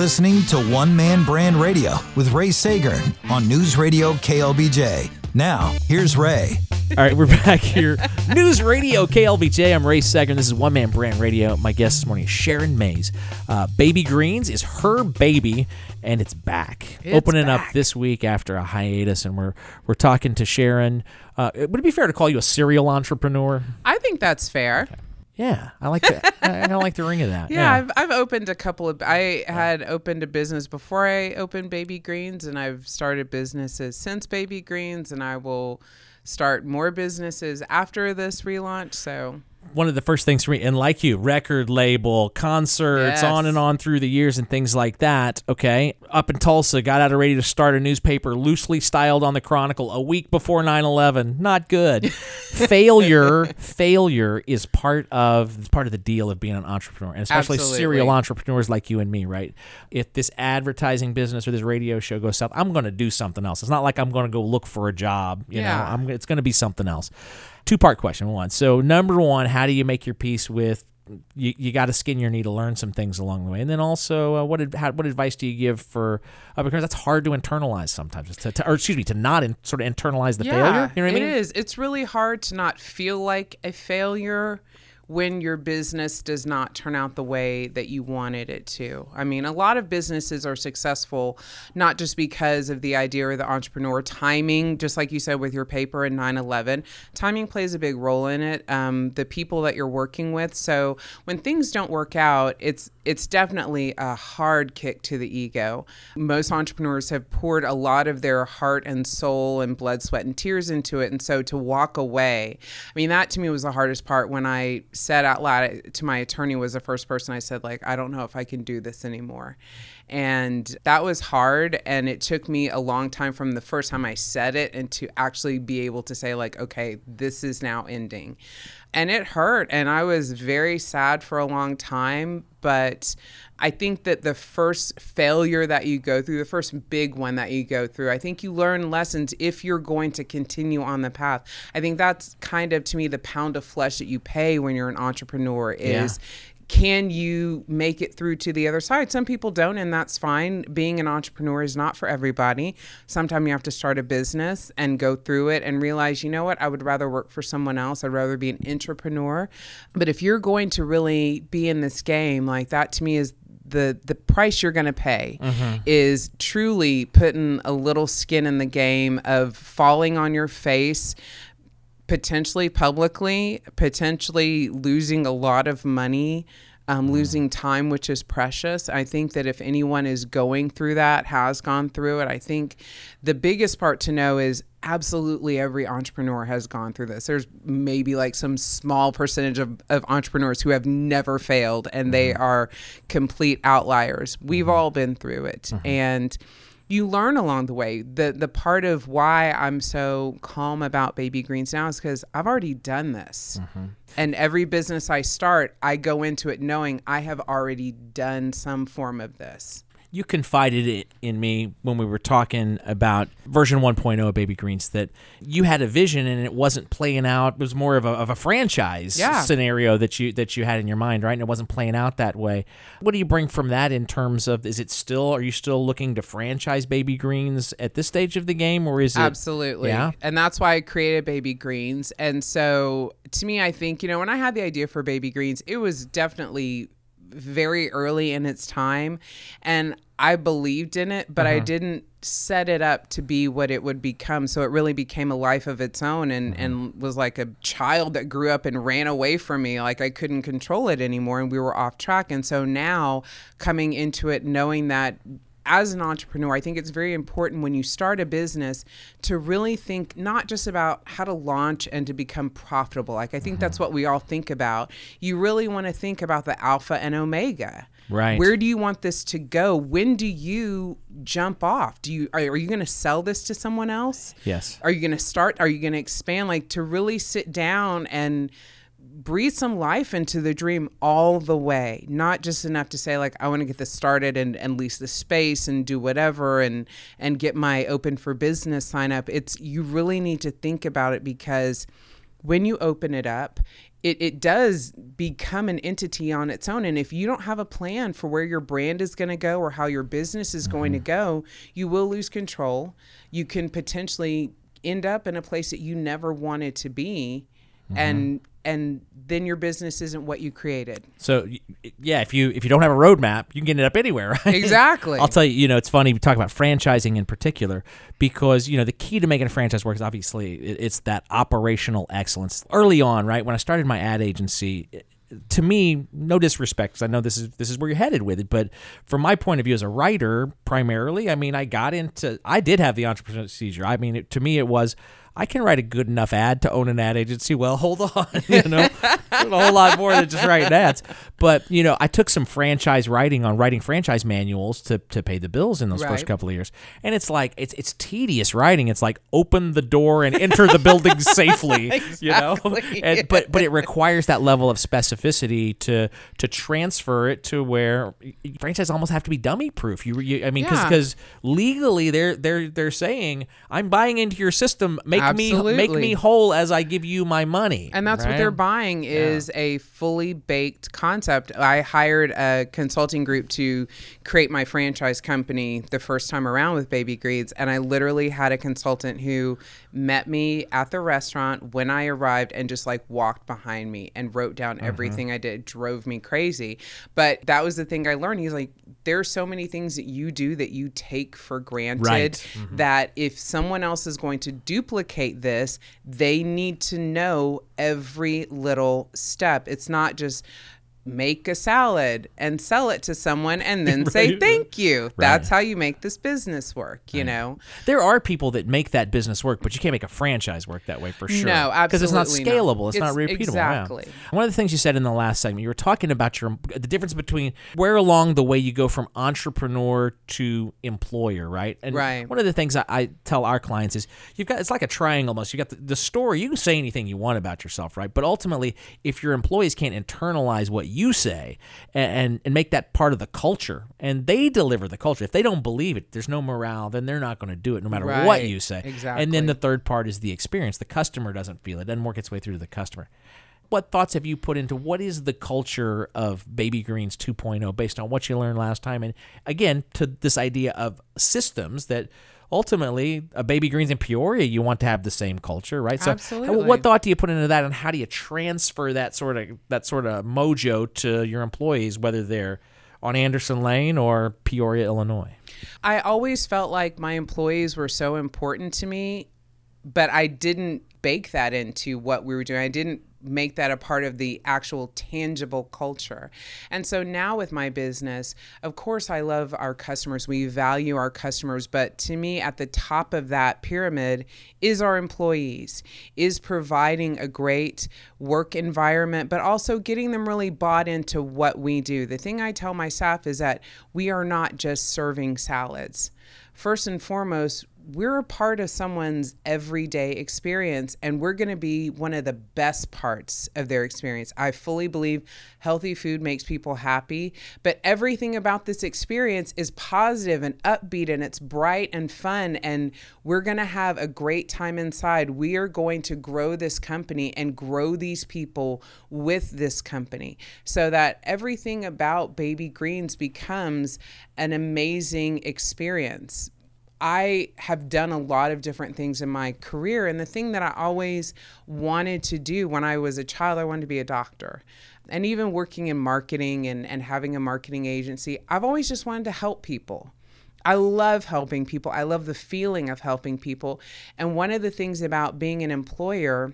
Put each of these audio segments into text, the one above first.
listening to One Man Brand Radio with Ray Sagern on News Radio KLBJ. Now, here's Ray. All right, we're back here. News Radio KLBJ. I'm Ray Sagern. This is One Man Brand Radio. My guest this morning is Sharon Mays. Uh, baby Greens is her baby, and it's back, It's opening up this week after a hiatus. And we're we're talking to Sharon. Uh, would it be fair to call you a serial entrepreneur? I think that's fair. Yeah, I like the I, I don't like the ring of that. Yeah, I've, I've opened a couple of. I had opened a business before I opened Baby Greens, and I've started businesses since Baby Greens, and I will start more businesses after this relaunch. So one of the first things for me, and like you, record label, concerts, Yes. on and on through the years, and things like that. Okay, up in Tulsa, got out of ready to start a newspaper, loosely styled on the Chronicle, a week before 9/11. Not good. failure, failure is part of it's part of the deal of being an entrepreneur, and especially Absolutely. serial entrepreneurs like you and me. Right? If this advertising business or this radio show goes south, I'm going to do something else. It's not like I'm going to go look for a job. You know, I'm it's going to be something else. Two part question. One. So number one, how do you make your peace with you, you got to skin your knee to learn some things along the way, and then also uh, what ad- how, what advice do you give for uh, because that's hard to internalize sometimes, to, to, or excuse me, to not in, sort of internalize the yeah, failure. You know what I mean? it is. It's really hard to not feel like a failure when your business does not turn out the way that you wanted it to. I mean, a lot of businesses are successful not just because of the idea or the entrepreneur timing, just like you said with your paper in 9 11. Timing plays a big role in it, um, the people that you're working with. So when things don't work out, it's it's definitely a hard kick to the ego. Most entrepreneurs have poured a lot of their heart and soul and blood, sweat, and tears into it. And so to walk away, I mean, that to me was the hardest part when I said out loud to my attorney was the first person I said, like, I don't know if I can do this anymore. And that was hard. And it took me a long time from the first time I said it and to actually be able to say, like, okay, this is now ending. And it hurt. And I was very sad for a long time. But I think that the first failure that you go through, the first big one that you go through, I think you learn lessons if you're going to continue on the path. I think that's kind of to me the pound of flesh that you pay when you're an entrepreneur is can you make it through to the other side? Some people don't, and that's fine. Being an entrepreneur is not for everybody. Sometimes you have to start a business and go through it and realize, you know what, I would rather work for someone else. I'd rather be an entrepreneur. But if you're going to really be in this game, like that to me is the the price you're going to pay mm-hmm. is truly putting a little skin in the game of falling on your face potentially publicly, potentially losing a lot of money, um, mm. losing time, which is precious. I think that if anyone is going through that, has gone through it, I think the biggest part to know is absolutely every entrepreneur has gone through this. There's maybe like some small percentage of, of entrepreneurs who have never failed and they mm-hmm. are complete outliers. We've mm-hmm. all been through it. Mm-hmm. And you learn along the way. The the part of why I'm so calm about baby greens now is because I've already done this. Mm-hmm. And every business I start, I go into it knowing I have already done some form of this. You confided it in me when we were talking about version 1.0 of Baby Greens that you had a vision and it wasn't playing out. It was more of a, of a franchise Yeah. scenario that you that you had in your mind, right? And it wasn't playing out that way. What do you bring from that in terms of is it still are you still looking to franchise Baby Greens at this stage of the game or is it Absolutely. Yeah. And that's why I created Baby Greens. And so to me, I think, you know, when I had the idea for Baby Greens, it was definitely very early in its time. And I believed in it, but I uh-huh. didn't set it up to be what it would become. So it really became a life of its own and, mm-hmm. and was like a child that grew up and ran away from me. Like I couldn't control it anymore and we were off track. And so now coming into it, knowing that as an entrepreneur, I think it's very important when you start a business to really think not just about how to launch and to become profitable. Like, I think that's mm-hmm. what we all think about. You really want to think about the alpha and omega. Right. Where do you want this to go? When do you jump off? Do you are, are you going to sell this to someone else? Yes. Are you going to start? Are you going to expand? Like to really sit down and breathe some life into the dream all the way not just enough to say like i want to get this started and, and lease the space and do whatever and and get my open for business sign up it's you really need to think about it because when you open it up, it, it does become an entity on its own. And if you don't have a plan for where your brand is going to go or how your business is going to mm-hmm. go, you will lose control. You can potentially end up in a place that you never wanted to be. Mm-hmm. And and then your business isn't what you created. So yeah, if you if you don't have a roadmap, you can get it up anywhere, right? Exactly. I'll tell you, you know, it's funny we talk about franchising in particular because you know the key to making a franchise work is obviously it's that operational excellence. Early on, right when I started my ad agency. To me, no disrespect, because I know this is this is where you're headed with it, but from my point of view as a writer, primarily, I mean, I got into, I did have the entrepreneurial seizure. I mean, it, to me, it was I can write a good enough ad to own an ad agency. Well, hold on, you know, a whole lot more than just writing ads. But you know, I took some franchise writing on writing franchise manuals to to pay the bills in those first couple of years, and it's like it's it's tedious writing. It's like open the door and enter the building safely, you know. And, but but it requires that level of specificity to to transfer it to where franchise almost have to be dummy proof. You, you I mean, Yeah. because legally they're they're they're saying I'm buying into your system. Make make Absolutely. me whole as I give you my money. And that's what they're buying is a fully baked concept. I hired a consulting group to create my franchise company the first time around with Baby Greens, and I literally had a consultant who met me at the restaurant when I arrived and just like walked behind me and wrote down Mm-hmm. everything I did. Drove me crazy. But that was the thing I learned. He's like, there's so many things that you do that you take for granted Right. Mm-hmm. that if someone else is going to duplicate this, they need to know every little step. It's not just make a salad and sell it to someone and then say thank you. That's how you make this business work, you know? There are people that make that business work, but you can't make a franchise work that way for sure. No, absolutely. Because it's not absolutely not. scalable. It's, not It's- repeatable. yeah. exactly. One of the things you said in the last segment, you were talking about your the difference between where along the way you go from entrepreneur to employer, right? And Right. one of the things I, I tell our clients is you've got it's like a triangle almost. You got the, the story. You can say anything you want about yourself, right? But ultimately, if your employees can't internalize what you say and, and and make that part of the culture, and they deliver the culture, if they don't believe it, there's no morale. Then they're not going to do it, no matter what you say. Exactly. And then the third part is the experience. The customer doesn't feel it. Doesn't work its way through to the customer. What thoughts have you put into what is the culture of Baby Greens 2.0 based on what you learned last time? And again, to this idea of systems that ultimately a Baby Greens in Peoria, you want to have the same culture, right? So Absolutely. what thought do you put into that and how do you transfer that sort of that sort of mojo to your employees, whether they're on Anderson Lane or Peoria, Illinois? I always felt like my employees were so important to me, but I didn't bake that into what we were doing. I didn't make that a part of the actual tangible culture. And so now with my business, of course, I love our customers. We value our customers, but to me, at the top of that pyramid is our employees, is providing a great work environment, but also getting them really bought into what we do. The thing I tell my staff is that we are not just serving salads. First and foremost, we're a part of someone's everyday experience and we're going to be one of the best parts of their experience. I fully believe healthy food makes people happy, but everything about this experience is positive and upbeat and it's bright and fun and we're going to have a great time inside. We are going to grow this company and grow these people with this company so that everything about Baby Greens becomes an amazing experience. I have done a lot of different things in my career. And the thing that I always wanted to do when I was a child, I wanted to be a doctor. And even working in marketing and, and having a marketing agency, I've always just wanted to help people. I love helping people. I love the feeling of helping people. And one of the things about being an employer,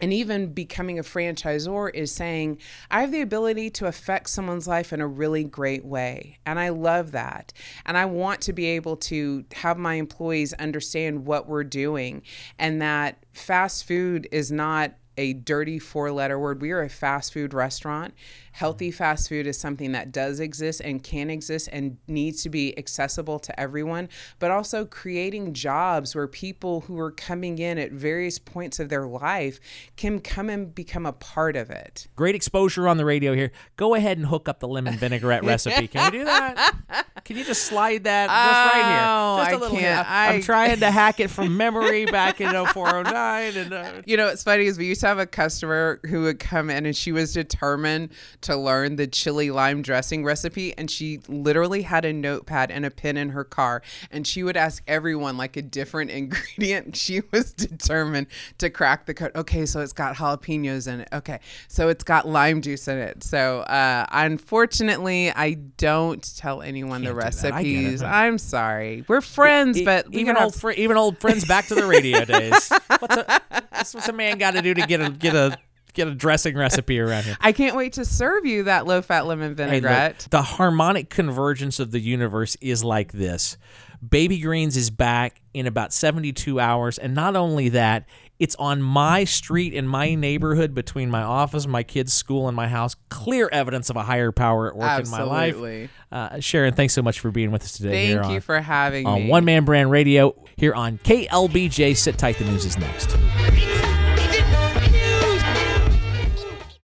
and even becoming a franchisor is saying, I have the ability to affect someone's life in a really great way. And I love that. And I want to be able to have my employees understand what we're doing and that fast food is not a dirty four letter word. We are a fast food restaurant. Healthy fast food is something that does exist and can exist and needs to be accessible to everyone, but also creating jobs where people who are coming in at various points of their life can come and become a part of it. Great exposure on the radio here. Go ahead and hook up the lemon vinaigrette recipe. Can we do that? Can you just slide that just right here? Oh, Just a I little can't. hint. I, am I- trying to hack it from memory back in 0409 and uh, You know, what's funny is we used to have a customer who would come in and she was determined to learn the chili lime dressing recipe. And she literally had a notepad and a pen in her car. And she would ask everyone like a different ingredient. She was determined to crack the code. Okay, so it's got jalapenos in it. Okay, so it's got lime juice in it. So uh, unfortunately, I don't tell anyone the Can't that. recipes. I'm sorry. We're friends, E- but we even old have fri even old friends back to the radio days. What's a what's a man got to do to get a get a get a dressing recipe around here? I can't wait to serve you that low fat lemon vinaigrette. the harmonic convergence of the universe is like this. Baby Greens is back in about 72 hours. And not only that, it's on my street in my neighborhood between my office, my kids' school, and my house. Clear evidence of a higher power at work in my life. Uh, Sharon, thanks so much for being with us today. Thank you on, for having on me. On One Man Brand Radio here on KLBJ. Sit tight, the news is next.